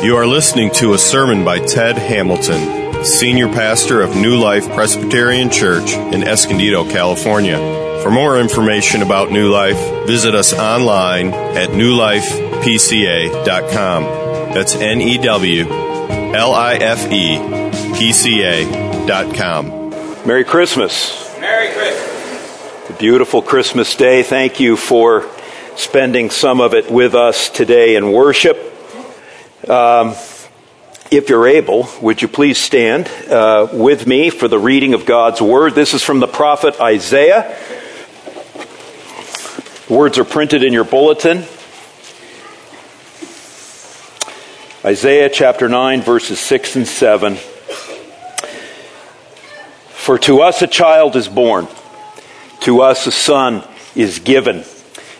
You are listening to a sermon by Ted Hamilton, Senior Pastor of New Life Presbyterian Church in Escondido, California. For more information about New Life, visit us online at newlifepca.com. That's N E W L I F E P C A.com. Merry Christmas. Merry Christmas. A beautiful Christmas day. Thank you for spending some of it with us today in worship. Um, if you're able, would you please stand uh, with me for the reading of God's Word? This is from the prophet Isaiah. Words are printed in your bulletin. Isaiah chapter 9, verses 6 and 7. For to us a child is born, to us a son is given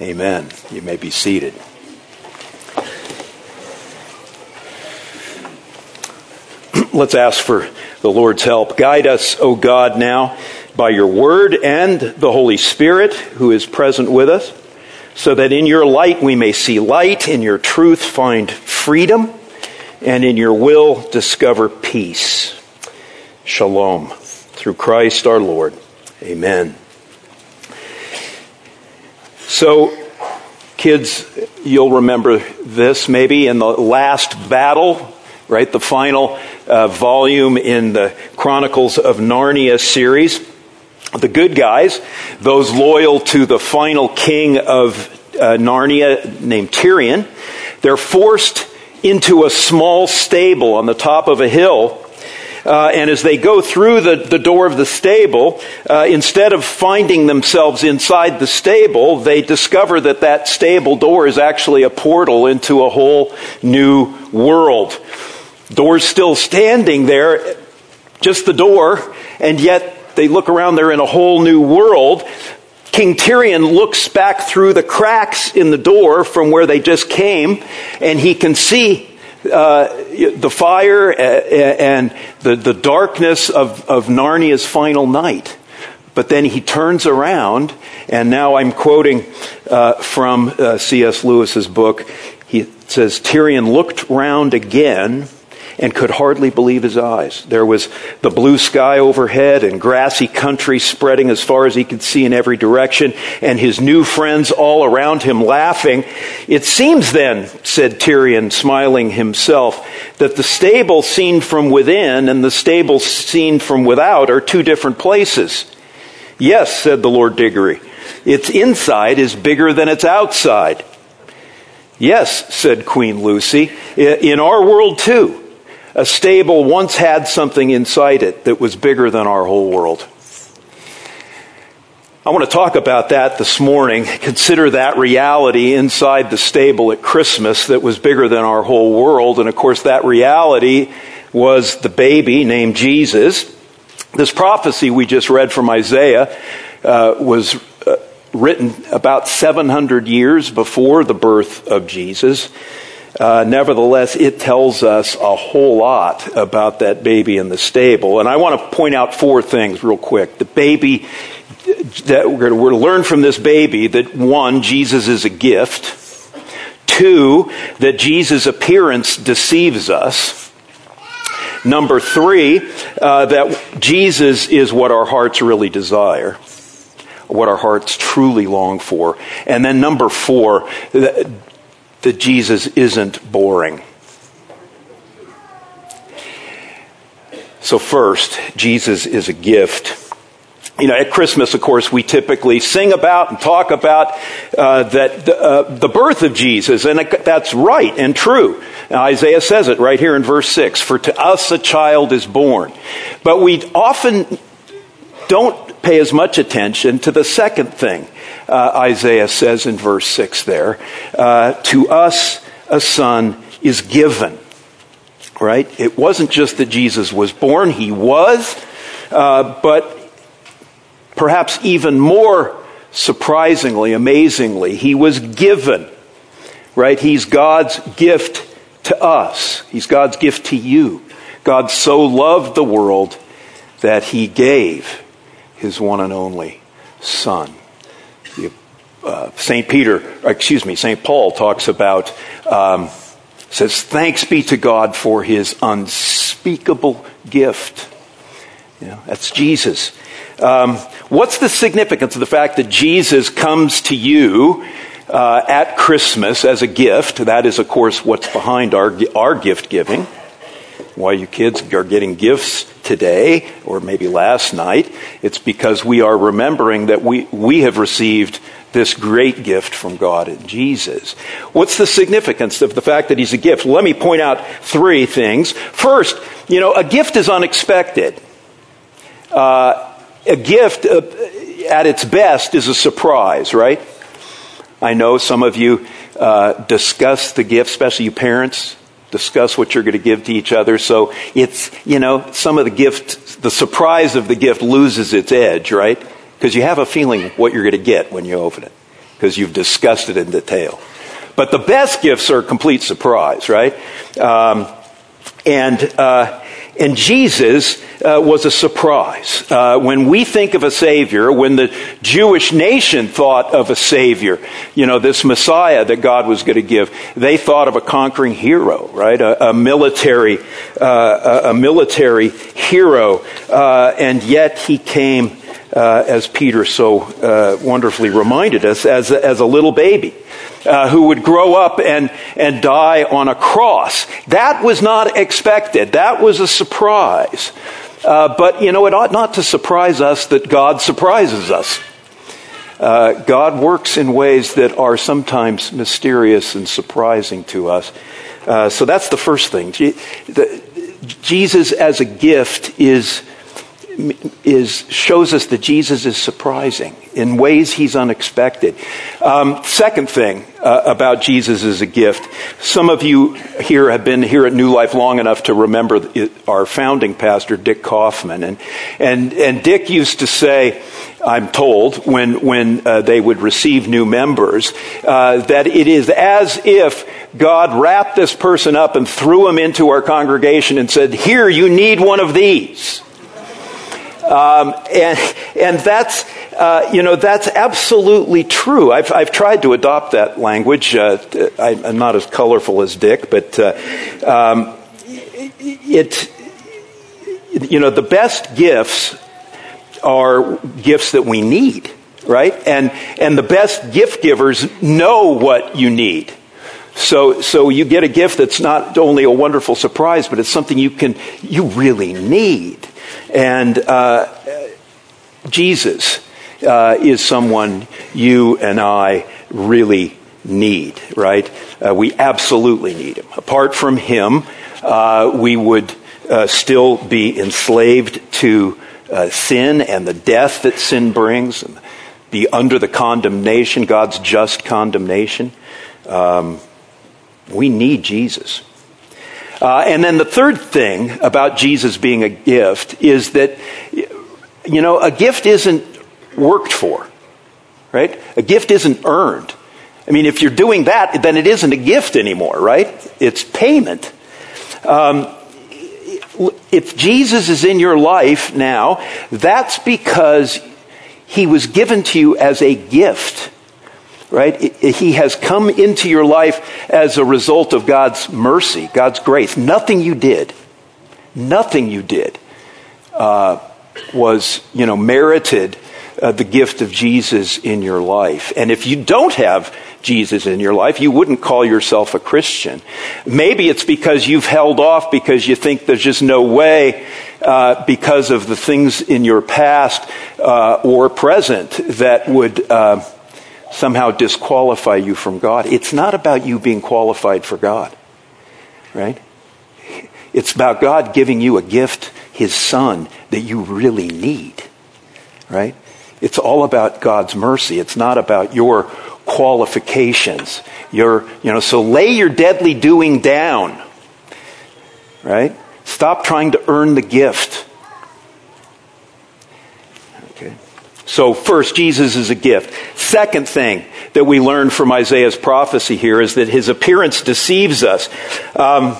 Amen. You may be seated. Let's ask for the Lord's help. Guide us, O God, now by your word and the Holy Spirit who is present with us, so that in your light we may see light, in your truth find freedom, and in your will discover peace. Shalom. Through Christ our Lord. Amen. So, kids, you'll remember this maybe in the last battle, right? The final uh, volume in the Chronicles of Narnia series. The good guys, those loyal to the final king of uh, Narnia named Tirian, they're forced into a small stable on the top of a hill uh, and as they go through the, the door of the stable, uh, instead of finding themselves inside the stable, they discover that that stable door is actually a portal into a whole new world. Door's still standing there, just the door, and yet they look around, they're in a whole new world. King Tirian looks back through the cracks in the door from where they just came, and he can see the fire uh, and the, the darkness of, Narnia's final night. But then he turns around, and now I'm quoting uh, from uh, C.S. Lewis's book. He says, Tirian looked round again and could hardly believe his eyes. There was the blue sky overhead and grassy country spreading as far as he could see in every direction, and his new friends all around him laughing. It seems then, said Tirian, smiling himself, that the stable seen from within and the stable seen from without are two different places. Yes, said the Lord Digory, its inside is bigger than its outside. Yes, said Queen Lucy, in our world too a stable once had something inside it that was bigger than our whole world. I want to talk about that this morning. Consider that reality inside the stable at Christmas that was bigger than our whole world. And of course, that reality was the baby named Jesus. This prophecy we just read from Isaiah uh, was uh, written about 700 years before the birth of Jesus. Uh, nevertheless, it tells us a whole lot about that baby in the stable. And I want to point out four things real quick. The baby, that we're going to learn from this baby that one, Jesus is a gift. Two, that Jesus' appearance deceives us. Number three, uh, that Jesus is what our hearts really desire what our hearts truly long for. And then number four, that Jesus isn't boring. So, first, Jesus is a gift. You know, at Christmas, of course, we typically sing about and talk about uh, that the, uh, the, birth of Jesus, and that's right and true. Now, Isaiah says it right here in verse six: "For to us a child is born," but we often don't pay as much attention to the second thing uh, Isaiah says in verse 6 there. Uh, to us a son is given. Right? It wasn't just that Jesus was born, he was, uh, but perhaps even more surprisingly, amazingly, he was given. Right? He's God's gift to us. He's God's gift to you. God so loved the world that he gave his one and only Son. Uh, St. Peter, excuse me, St. Paul talks about, um, says, Thanks be to God for his unspeakable gift. You know, that's Jesus. Um, what's the significance of the fact that Jesus comes to you uh, at Christmas as a gift? That is, of course, what's behind our, our gift giving why you kids are getting gifts today or maybe last night. It's because we are remembering that we, we have received this great gift from God in Jesus. What's the significance of the fact that he's a gift? Let me point out three things. First, you know, a gift is unexpected. Uh, a gift uh, at its best is a surprise, right? I know some of you uh, discuss the gift, especially you parents discuss what you're going to give to each other. So it's, you know, some of the gift, the surprise of the gift loses its edge, right? Because you have a feeling what you're going to get when you open it, because you've discussed it in detail. But the best gifts are a complete surprise, right? Um, and uh, and Jesus uh, was a surprise. Uh, when we think of a Savior, when the Jewish nation thought of a Savior, you know, this Messiah that God was going to give, they thought of a conquering hero, right? A, a military, uh, a, a, military hero. Uh, and yet he came, uh, as Peter so uh, wonderfully reminded us, as a, as a little baby uh, who would grow up and, and die on a cross. That was not expected. That was a surprise. Uh, but, you know, it ought not to surprise us that God surprises us. Uh, God works in ways that are sometimes mysterious and surprising to us. Uh, so that's the first thing. Jesus as a gift is is shows us that Jesus is surprising in ways he's unexpected. Um, second thing uh, about Jesus as a gift. Some of you here have been here at New Life long enough to remember our founding pastor, Dick Kaufman. And, and, and Dick used to say, I'm told, when, when uh, they would receive new members, uh, that it is as if God wrapped this person up and threw him into our congregation and said, Here, you need one of these. Um, and, and that's, uh, you know, that's absolutely true. I've, I've tried to adopt that language. Uh, I, am not as colorful as Dick, but uh, um, it, you know, the best gifts are gifts that we need, right? And, and the best gift givers know what you need. So, so you get a gift that's not only a wonderful surprise, but it's something you can, you really need. And uh, Jesus uh, is someone you and I really need, right? Uh, we absolutely need him. Apart from him, uh, we would uh, still be enslaved to uh, sin and the death that sin brings, and be under the condemnation, God's just condemnation. Um, we need Jesus. Uh, and then the third thing about Jesus being a gift is that, you know, a gift isn't worked for, right? A gift isn't earned. I mean, if you're doing that, then it isn't a gift anymore, right? It's payment. Um, if Jesus is in your life now, that's because he was given to you as a gift right? He has come into your life as a result of God's mercy, God's grace. Nothing you did, nothing you did uh, was, you know, merited uh, the gift of Jesus in your life. And if you don't have Jesus in your life, you wouldn't call yourself a Christian. Maybe it's because you've held off because you think there's just no way uh, because of the things in your past uh, or present that would uh, somehow disqualify you from God. It's not about you being qualified for God, right? It's about God giving you a gift, His Son, that you really need, right? It's all about God's mercy. It's not about your qualifications. Your, you know, so lay your deadly doing down. Right? Stop trying to earn the gift. Okay. So first, Jesus is a gift. Second thing that we learn from Isaiah's prophecy here is that his appearance deceives us. Um,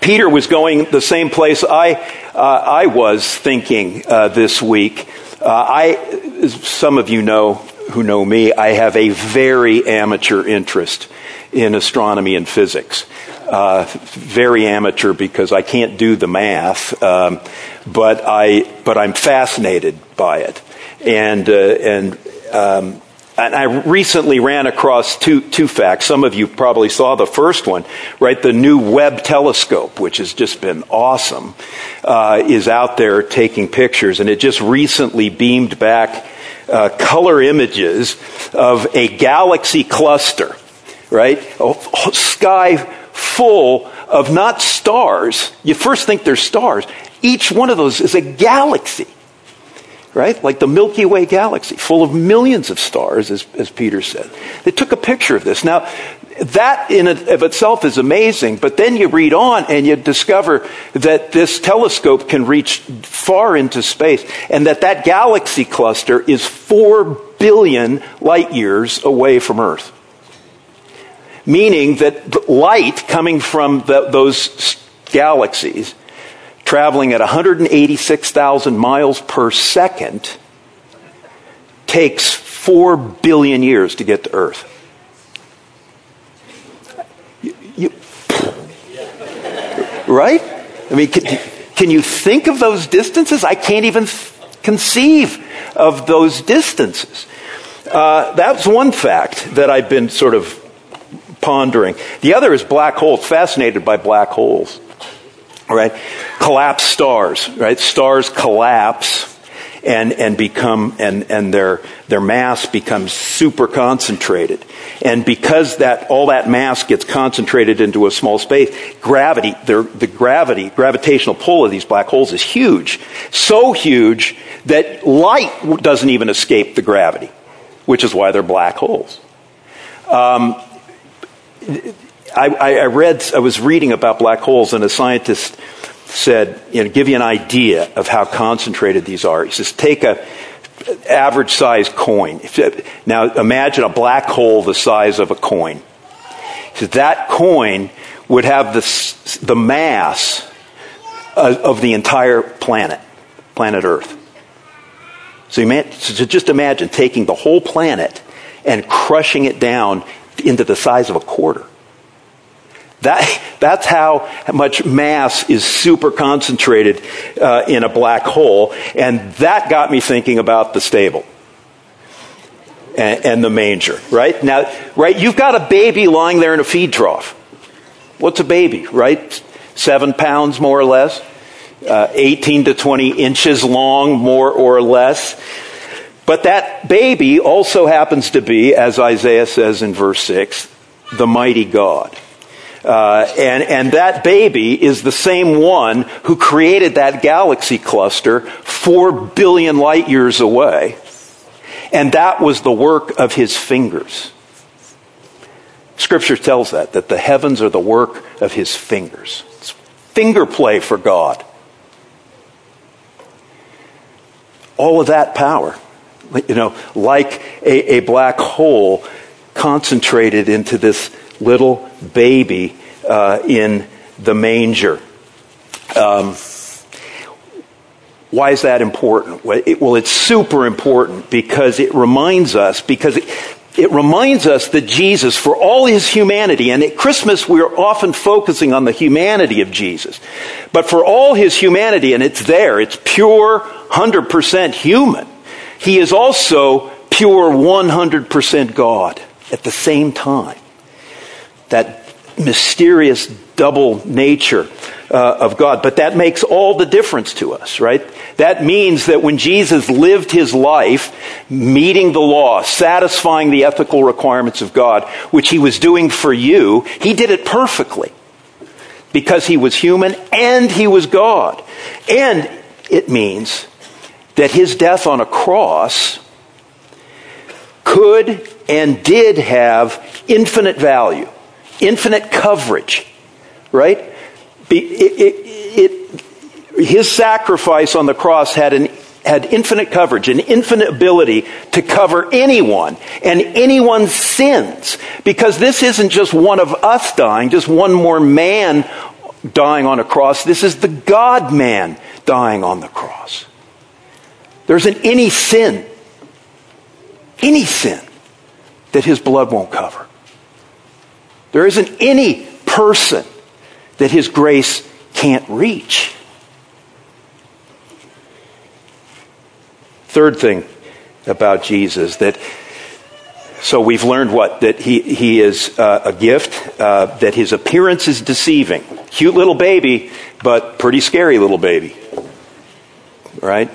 Peter was going the same place I, uh, I was thinking uh, this week. Uh, I, some of you know who know me, I have a very amateur interest in astronomy and physics. Uh, very amateur because I can't do the math, um, but I but I'm fascinated by it, and uh, and um, and I recently ran across two, two facts. Some of you probably saw the first one, right? The new Webb telescope, which has just been awesome, uh, is out there taking pictures, and it just recently beamed back uh, color images of a galaxy cluster, right? A sky full of not stars. You first think they're stars. Each one of those is a galaxy right? Like the Milky Way galaxy, full of millions of stars, as, as Peter said. They took a picture of this. Now, that in of itself is amazing, but then you read on and you discover that this telescope can reach far into space and that that galaxy cluster is four billion light years away from Earth. Meaning that light coming from the, those galaxies traveling at 186,000 miles per second takes 4 billion years to get to Earth. You, you, right? I mean, can, can, you think of those distances? I can't even conceive of those distances. Uh, that's one fact that I've been sort of pondering. The other is black holes, fascinated by black holes right? Collapse stars, right? Stars collapse and, and become, and, and their, their mass becomes super concentrated. And because that, all that mass gets concentrated into a small space, gravity, the gravity, gravitational pull of these black holes is huge. So huge that light doesn't even escape the gravity, which is why they're black holes. Um, I, I, read, I was reading about black holes, and a scientist said, you know, give you an idea of how concentrated these are. He says, take a average size coin. Now imagine a black hole the size of a coin. He that coin would have the, the mass uh, of the entire planet, planet Earth. So, you so just imagine taking the whole planet and crushing it down into the size of a quarter. That, that's how much mass is super concentrated uh, in a black hole. And that got me thinking about the stable and, and, the manger, right? Now, right, you've got a baby lying there in a feed trough. What's a baby, right? Seven pounds more or less, uh, 18 to 20 inches long more or less. But that baby also happens to be, as Isaiah says in verse 6, the mighty God. Uh, and, and that baby is the same one who created that galaxy cluster four billion light years away. And that was the work of his fingers. Scripture tells that, that the heavens are the work of his fingers. It's finger play for God. All of that power, you know, like a, a black hole concentrated into this little baby uh, in the manger. Um, why is that important? Well, it's super important because it reminds us, because it, it reminds us that Jesus, for all his humanity, and at Christmas we're often focusing on the humanity of Jesus, but for all his humanity, and it's there, it's pure, 100% human, he is also pure, 100% God at the same time that mysterious double nature uh, of God. But that makes all the difference to us, right? That means that when Jesus lived his life meeting the law, satisfying the ethical requirements of God, which he was doing for you, he did it perfectly because he was human and he was God. And it means that his death on a cross could and did have infinite value, infinite coverage, right? It, it, it, his sacrifice on the cross had an had infinite coverage, an infinite ability to cover anyone and anyone's sins. Because this isn't just one of us dying, just one more man dying on a cross. This is the God man dying on the cross. There isn't any sin, any sin that his blood won't cover. There isn't any person that his grace can't reach. Third thing about Jesus that so we've learned what? That he, he is uh, a gift, uh, that his appearance is deceiving. Cute little baby, but pretty scary little baby. Right?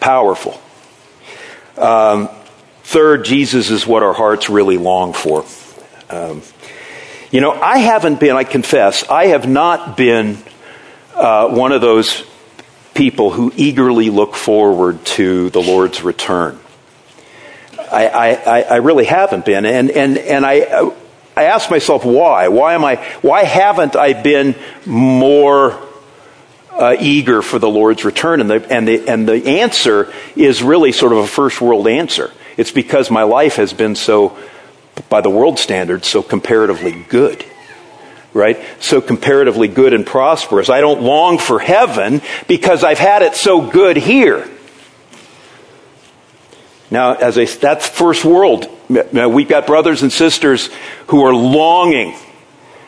Powerful. Um, third, Jesus is what our hearts really long for. Um, you know, I haven't been, I confess, I have not been uh, one of those people who eagerly look forward to the Lord's return. I, I, I really haven't been. And, and, and I, I ask myself why. Why am I, why haven't I been more uh, eager for the Lord's return? And the, and, the, and the answer is really sort of a first world answer. It's because my life has been so, by the world standards, so comparatively good right? So comparatively good and prosperous. I don't long for heaven because I've had it so good here. Now, as a, that's first world. Now, we've got brothers and sisters who are longing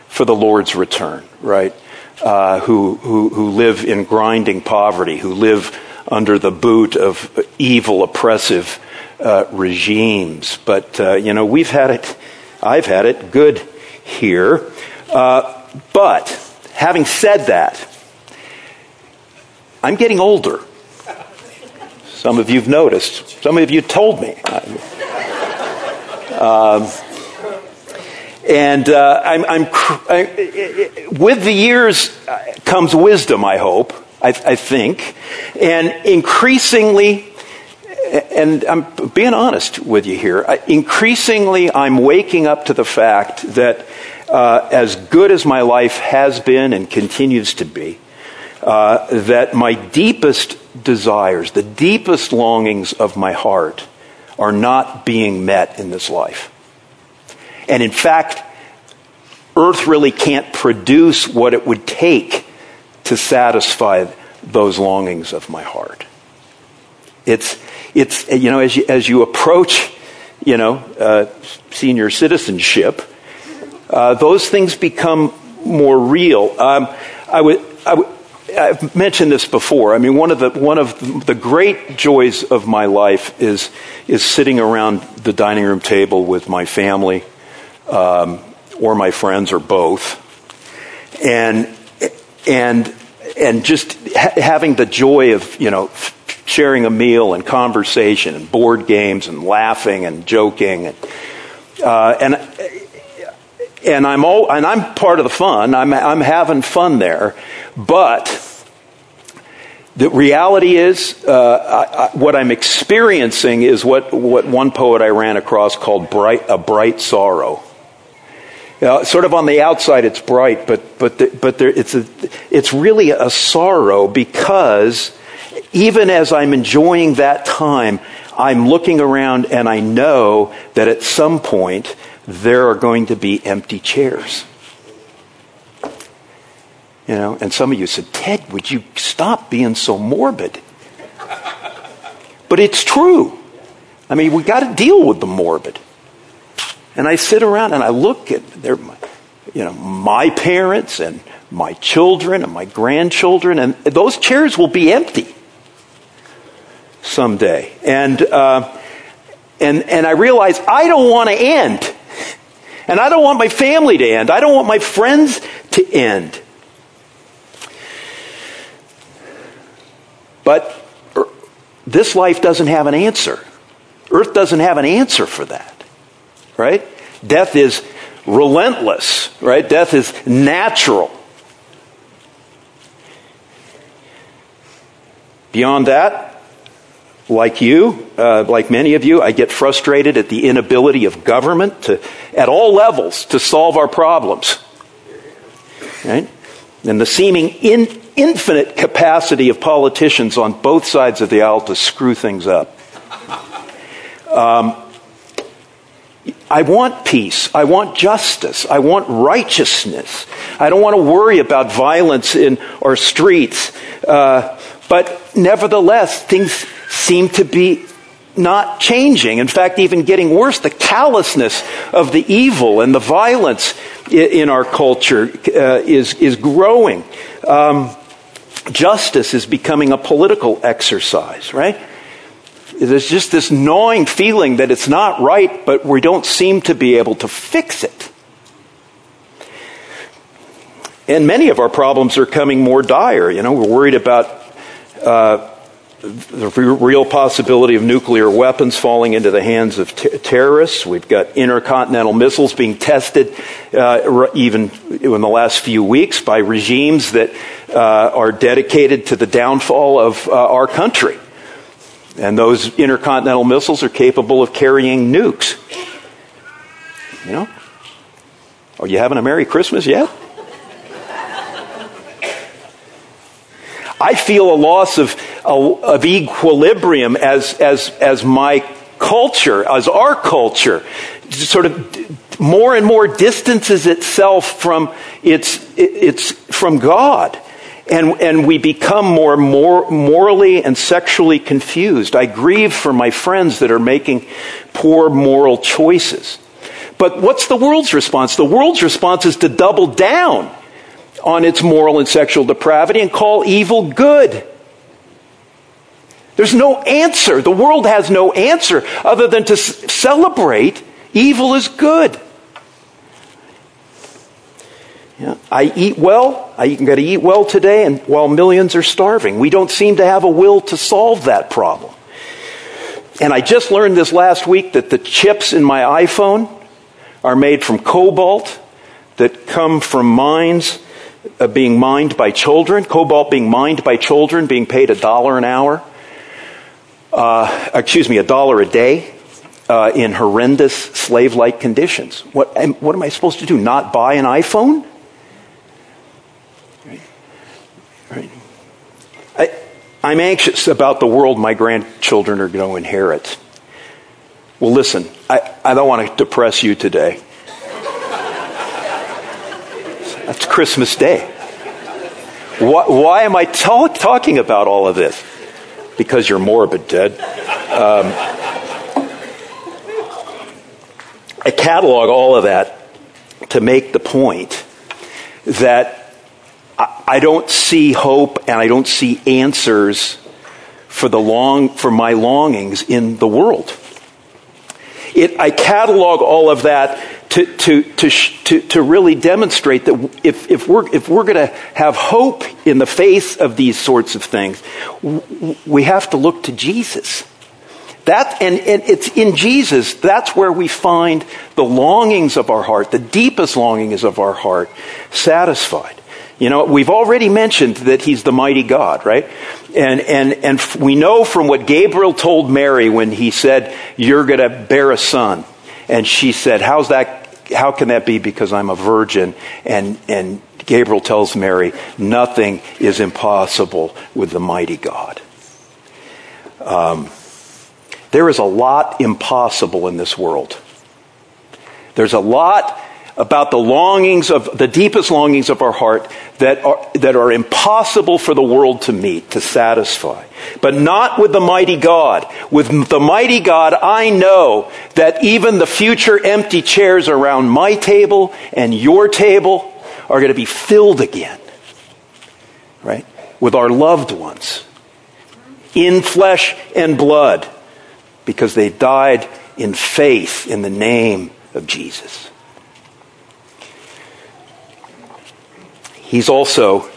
for the Lord's return, right? Uh, who, who, who live in grinding poverty, who live under the boot of evil, oppressive uh, regimes. But, uh, you know, we've had it, I've had it good here. Uh, but, having said that, I'm getting older. Some of you've noticed. Some of you told me. Um, and uh, I'm, I'm I, with the years uh, comes wisdom, I hope, I, I think. And increasingly, and I'm being honest with you here, increasingly I'm waking up to the fact that uh, as good as my life has been and continues to be, uh, that my deepest desires, the deepest longings of my heart, are not being met in this life. And in fact, earth really can't produce what it would take to satisfy those longings of my heart. It's, it's you know, as you, as you approach, you know, uh, senior citizenship, uh, those things become more real. Um, I would, I would, I've mentioned this before. I mean, one of the one of the great joys of my life is is sitting around the dining room table with my family, um, or my friends, or both, and and and just ha- having the joy of you know sharing a meal and conversation and board games and laughing and joking and uh, and and I'm all, and I'm part of the fun. I'm I'm having fun there, but the reality is, uh, I, I, what I'm experiencing is what, what one poet I ran across called bright, a bright sorrow. Know, sort of on the outside, it's bright, but but the, but there, it's a, it's really a sorrow because even as I'm enjoying that time, I'm looking around and I know that at some point there are going to be empty chairs. You know, and some of you said, Ted, would you stop being so morbid? But it's true. I mean, we got to deal with the morbid. And I sit around and I look at their, you know, my parents and my children and my grandchildren, and those chairs will be empty someday. And uh, and and I realize I don't want to end, and I don't want my family to end. I don't want my friends to end. But this life doesn't have an answer. Earth doesn't have an answer for that. Right? Death is relentless, right? Death is natural. Beyond that, like you, uh, like many of you, I get frustrated at the inability of government to, at all levels to solve our problems. Right? And the seeming in, infinite capacity of politicians on both sides of the aisle to screw things up. Um, I want peace. I want justice. I want righteousness. I don't want to worry about violence in our streets. Uh, but nevertheless, things seem to be not changing. In fact, even getting worse. The callousness of the evil and the violence in our culture uh, is, is growing. Um, justice is becoming a political exercise, right? There's just this gnawing feeling that it's not right, but we don't seem to be able to fix it. And many of our problems are coming more dire. You know, we're worried about the real possibility of nuclear weapons falling into the hands of t- terrorists. We've got intercontinental missiles being tested uh, even in the last few weeks by regimes that uh, are dedicated to the downfall of uh, our country. And those intercontinental missiles are capable of carrying nukes. You know? Are you having a Merry Christmas yet? I feel a loss of, of equilibrium as, as, as my culture, as our culture, sort of more and more distances itself from its, its from God. And, and we become more, more morally and sexually confused. I grieve for my friends that are making poor moral choices. But what's the world's response? The world's response is to double down on its moral and sexual depravity and call evil good. There's no answer. The world has no answer other than to celebrate evil is good. Yeah, I eat well. I can got to eat well today, and while millions are starving, we don't seem to have a will to solve that problem. And I just learned this last week that the chips in my iPhone are made from cobalt that come from mines uh, being mined by children, cobalt being mined by children, being paid a dollar an hour, uh, excuse me, a dollar a day uh, in horrendous slave like conditions. What, what am I supposed to do? Not buy an iPhone? I, I'm anxious about the world my grandchildren are going to inherit. Well, listen, I, I don't want to depress you today. That's Christmas Day. Why, why am I talk, talking about all of this? Because you're morbid, Ted. Um, I catalog all of that to make the point that I, I don't see hope and I don't see answers for the long for my longings in the world. It, I catalog all of that to, to, to, to, to really demonstrate that if, if we're, if we're going to have hope in the face of these sorts of things, we have to look to Jesus. That, and, and it's in Jesus, that's where we find the longings of our heart, the deepest longings of our heart satisfied. You know, we've already mentioned that he's the mighty God, right? And, and, and we know from what Gabriel told Mary when he said, You're going to bear a son. And she said, How's that how can that be? Because I'm a virgin. And, and Gabriel tells Mary, nothing is impossible with the mighty God. Um, there is a lot impossible in this world. There's a lot about the longings of the deepest longings of our heart that are, that are impossible for the world to meet, to satisfy. But not with the mighty God. With the mighty God, I know that even the future empty chairs around my table and your table are going to be filled again. Right? With our loved ones. In flesh and blood. Because they died in faith in the name of Jesus. He's also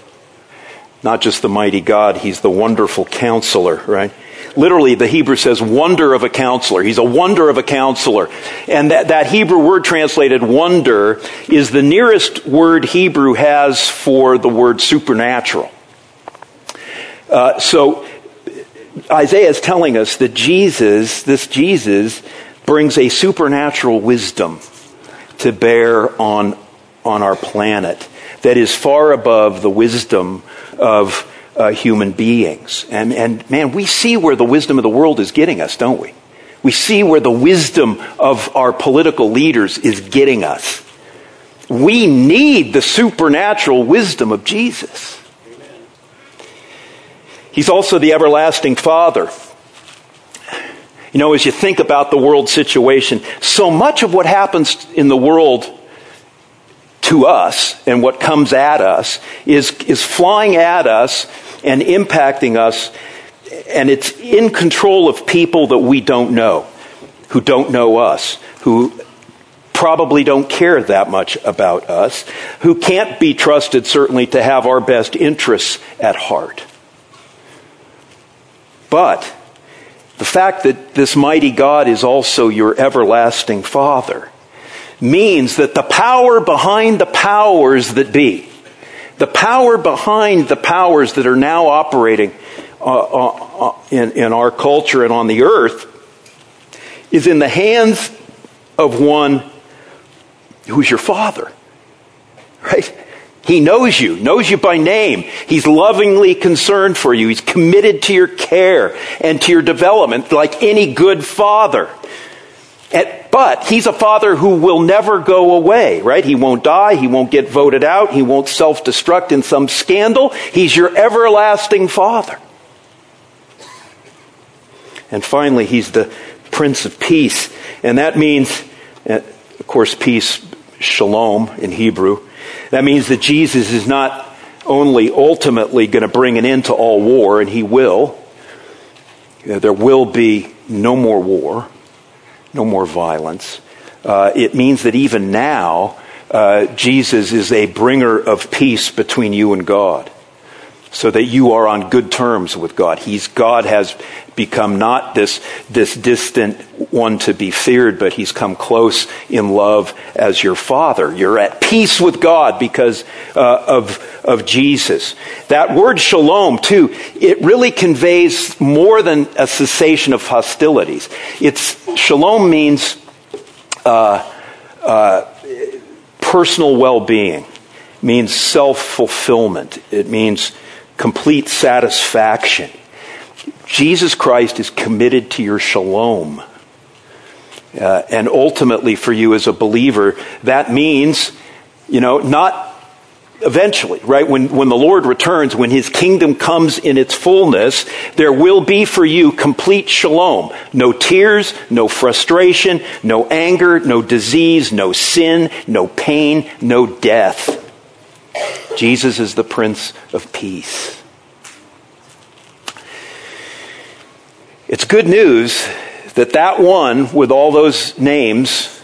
not just the mighty God, he's the wonderful counselor, right? Literally, the Hebrew says wonder of a counselor. He's a wonder of a counselor. And that, that Hebrew word translated wonder is the nearest word Hebrew has for the word supernatural. Uh, so, Isaiah is telling us that Jesus, this Jesus, brings a supernatural wisdom to bear on, on our planet that is far above the wisdom of uh, human beings. And, and man, we see where the wisdom of the world is getting us, don't we? We see where the wisdom of our political leaders is getting us. We need the supernatural wisdom of Jesus. He's also the everlasting Father. You know, as you think about the world situation, so much of what happens in the world to us and what comes at us is, is flying at us and impacting us, and it's in control of people that we don't know, who don't know us, who probably don't care that much about us, who can't be trusted certainly to have our best interests at heart. But the fact that this mighty God is also your everlasting Father means that the power behind the powers that be, the power behind the powers that are now operating uh, uh, uh, in, in our culture and on the earth, is in the hands of one who's your father. Right? He knows you, knows you by name. He's lovingly concerned for you. He's committed to your care and to your development like any good father. But he's a father who will never go away, right? He won't die. He won't get voted out. He won't self destruct in some scandal. He's your everlasting father. And finally, he's the Prince of Peace. And that means, uh, of course, peace, shalom in Hebrew. That means that Jesus is not only ultimately going to bring an end to all war, and he will. There will be no more war no more violence. Uh, it means that even now, uh, Jesus is a bringer of peace between you and God so that you are on good terms with God. He's, God has become not this, this distant one to be feared, but he's come close in love as your father. You're at peace with God because uh, of, of Jesus. That word shalom, too, it really conveys more than a cessation of hostilities. It's, shalom means uh, uh, personal well-being, means self-fulfillment. It means complete satisfaction. Jesus Christ is committed to your shalom. Uh, and ultimately, for you as a believer, that means, you know, not eventually, right? When, when the Lord returns, when his kingdom comes in its fullness, there will be for you complete shalom. No tears, no frustration, no anger, no disease, no sin, no pain, no death. Jesus is the Prince of Peace. It's good news that that one with all those names,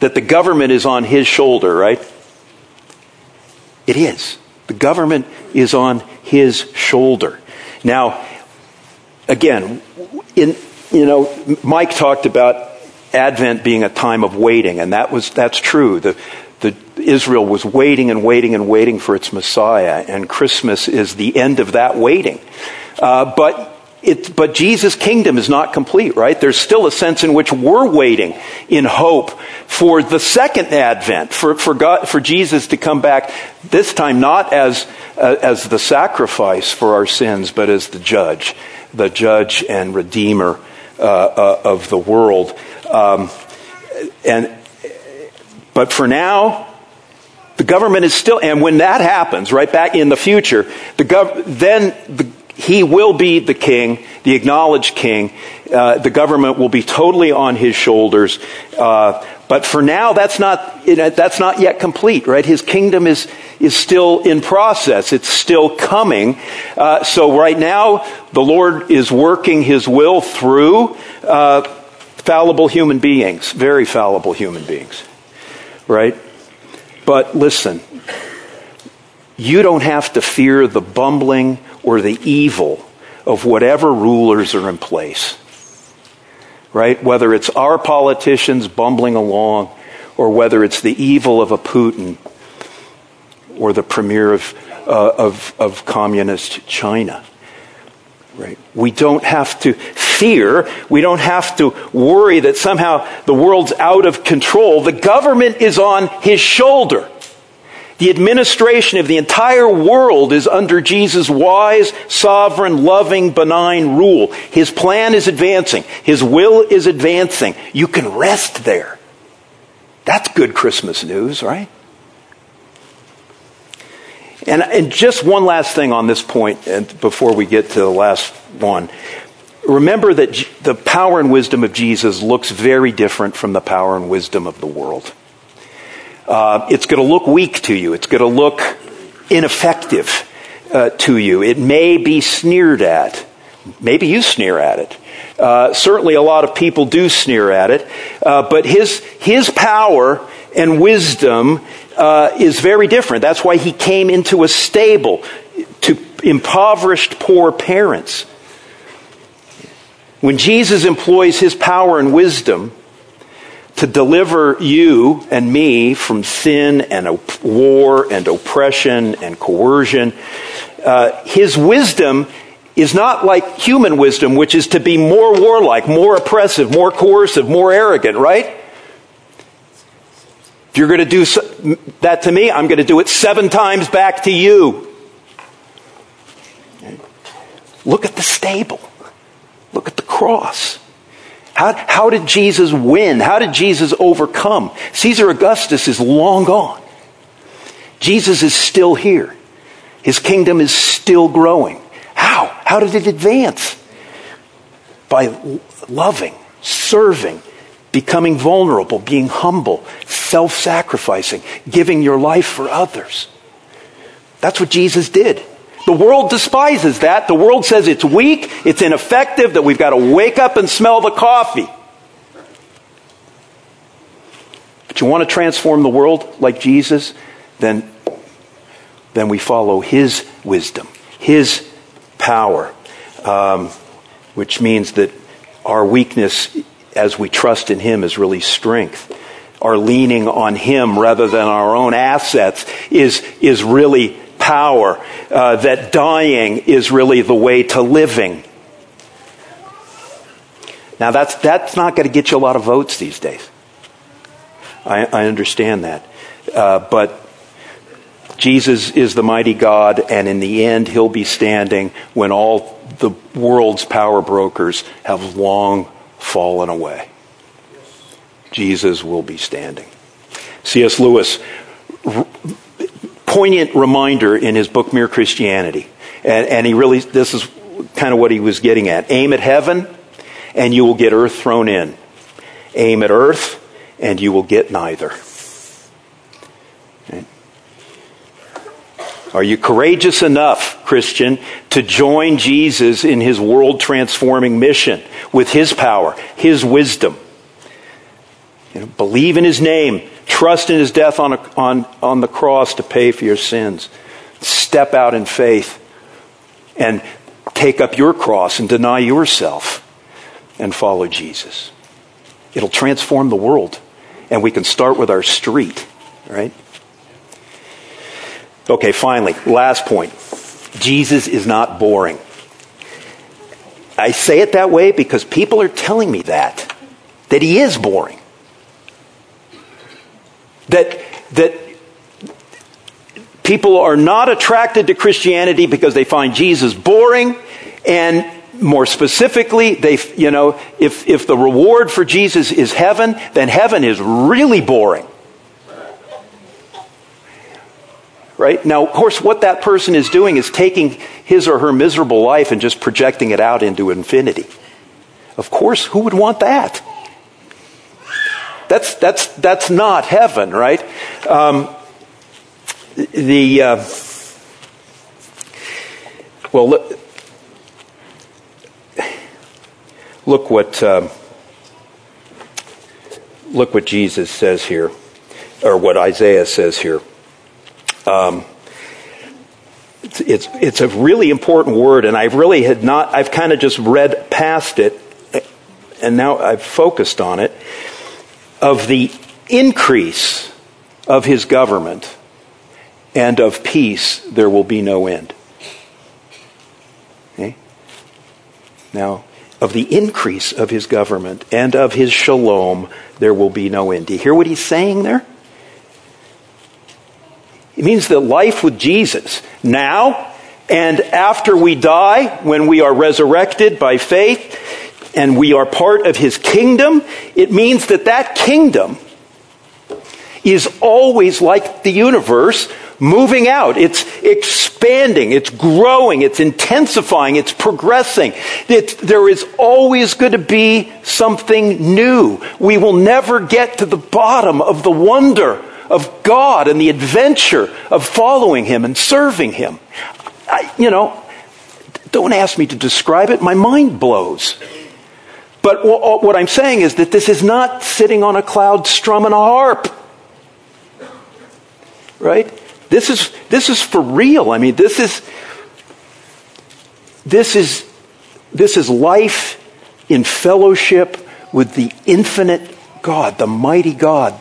that the government is on his shoulder, right? It is. The government is on his shoulder. Now, again, in, you know, Mike talked about Advent being a time of waiting, and that was, that's true. The, Israel was waiting and waiting and waiting for its Messiah, and Christmas is the end of that waiting. Uh, but it, but Jesus' kingdom is not complete, right? There's still a sense in which we're waiting in hope for the second advent, for, for, God, for Jesus to come back, this time not as, uh, as the sacrifice for our sins, but as the judge, the judge and redeemer uh, uh, of the world. Um, and, but for now, the government is still, and when that happens, right back in the future, the gov, then the, he will be the king, the acknowledged king. Uh, the government will be totally on his shoulders. Uh, but for now, that's not, that's not yet complete, right? His kingdom is, is still in process. It's still coming. Uh, so right now, the Lord is working his will through uh, fallible human beings, very fallible human beings, right? But listen, you don't have to fear the bumbling or the evil of whatever rulers are in place. Right? Whether it's our politicians bumbling along or whether it's the evil of a Putin or the premier of, uh, of, of communist China. Right. We don't have to fear. We don't have to worry that somehow the world's out of control. The government is on his shoulder. The administration of the entire world is under Jesus' wise, sovereign, loving, benign rule. His plan is advancing. His will is advancing. You can rest there. That's good Christmas news, right? And, and just one last thing on this point, and before we get to the last one. Remember that the power and wisdom of Jesus looks very different from the power and wisdom of the world. Uh, it's going to look weak to you. It's going to look ineffective uh, to you. It may be sneered at. Maybe you sneer at it. Uh, certainly, a lot of people do sneer at it. Uh, but his his power and wisdom uh, is very different. That's why he came into a stable to impoverished poor parents. When Jesus employs his power and wisdom to deliver you and me from sin and op- war and oppression and coercion, uh, his wisdom is not like human wisdom, which is to be more warlike, more oppressive, more coercive, more arrogant, right? If you're going to do that to me, I'm going to do it seven times back to you. Look at the stable. Look at the cross. How, how did Jesus win? How did Jesus overcome? Caesar Augustus is long gone. Jesus is still here. His kingdom is still growing. How? How did it advance? By loving, serving, becoming vulnerable, being humble, self sacrificing, giving your life for others. That's what Jesus did. The world despises that. The world says it's weak, it's ineffective, that we've got to wake up and smell the coffee. But you want to transform the world like Jesus? Then, then we follow His wisdom, His power, um, which means that our weakness as we trust in Him is really strength. Our leaning on Him rather than our own assets is, is really power. Uh, that dying is really the way to living. Now, that's, that's not going to get you a lot of votes these days. I, I understand that. Uh, but Jesus is the mighty God, and in the end, he'll be standing when all the world's power brokers have long fallen away. Jesus will be standing. C.S. Lewis, r- poignant reminder in his book Mere Christianity. And, and he really, this is kind of what he was getting at. Aim at heaven, and you will get earth thrown in. Aim at earth, and you will get neither. Are you courageous enough, Christian, to join Jesus in his world transforming mission with his power, his wisdom? You know, believe in his name, trust in his death on, a, on, on the cross to pay for your sins. Step out in faith and take up your cross and deny yourself and follow Jesus. It'll transform the world. And we can start with our street, right? Okay, finally, last point. Jesus is not boring. I say it that way because people are telling me that, that he is boring. That, that people are not attracted to Christianity because they find Jesus boring and more specifically, they, you know, if, if the reward for Jesus is heaven, then heaven is really boring. Right? Now, of course, what that person is doing is taking his or her miserable life and just projecting it out into infinity. Of course, who would want that? That's, that's, that's not heaven, right? Um, the, uh, well, look, look what, uh, look what Jesus says here, or what Isaiah says here. Um, it's, it's, it's a really important word, and I've really had not, I've kind of just read past it, and now I've focused on it, of the increase of his government and of peace, there will be no end. Okay? Now, of the increase of his government and of his shalom, there will be no end. Do you hear what he's saying there? It means that life with Jesus now and after we die, when we are resurrected by faith and we are part of his kingdom, it means that that kingdom is always like the universe moving out. It's expanding, it's growing, it's intensifying, it's progressing. It, there is always going to be something new. We will never get to the bottom of the wonder of God and the adventure of following Him and serving Him. I, you know, don't ask me to describe it, my mind blows. But uh, what I'm saying is that this is not sitting on a cloud strumming a harp. Right? This is, this is for real. I mean, this is, this is, this is life in fellowship with the infinite God, the mighty God,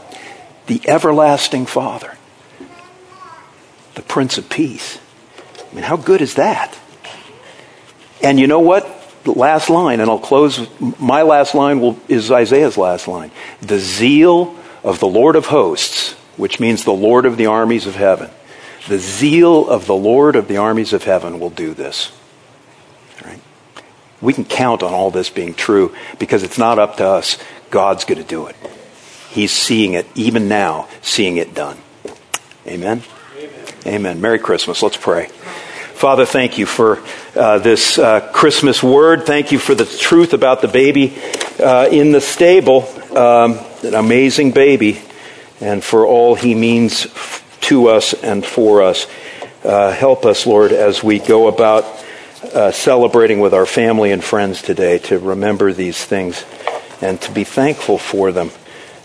the everlasting Father, the Prince of Peace. I mean, how good is that? And you know what? The last line, and I'll close. My last line will, is Isaiah's last line. The zeal of the Lord of hosts, which means the Lord of the armies of heaven, the zeal of the Lord of the armies of heaven will do this. Right? We can count on all this being true because it's not up to us. God's going to do it. He's seeing it, even now, seeing it done. Amen? Amen. Amen. Merry Christmas. Let's pray. Father, thank you for uh, this uh, Christmas word. Thank you for the truth about the baby uh, in the stable, um, an amazing baby, and for all he means to us and for us. Uh, help us, Lord, as we go about uh, celebrating with our family and friends today to remember these things and to be thankful for them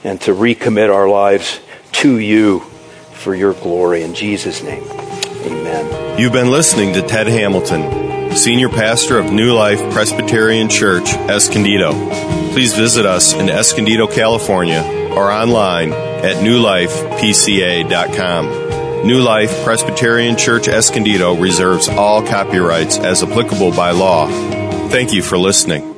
and to recommit our lives to you for your glory. In Jesus' name, amen. You've been listening to Ted Hamilton, Senior Pastor of New Life Presbyterian Church, Escondido. Please visit us in Escondido, California, or online at newlifepca.com. New Life Presbyterian Church Escondido reserves all copyrights as applicable by law. Thank you for listening.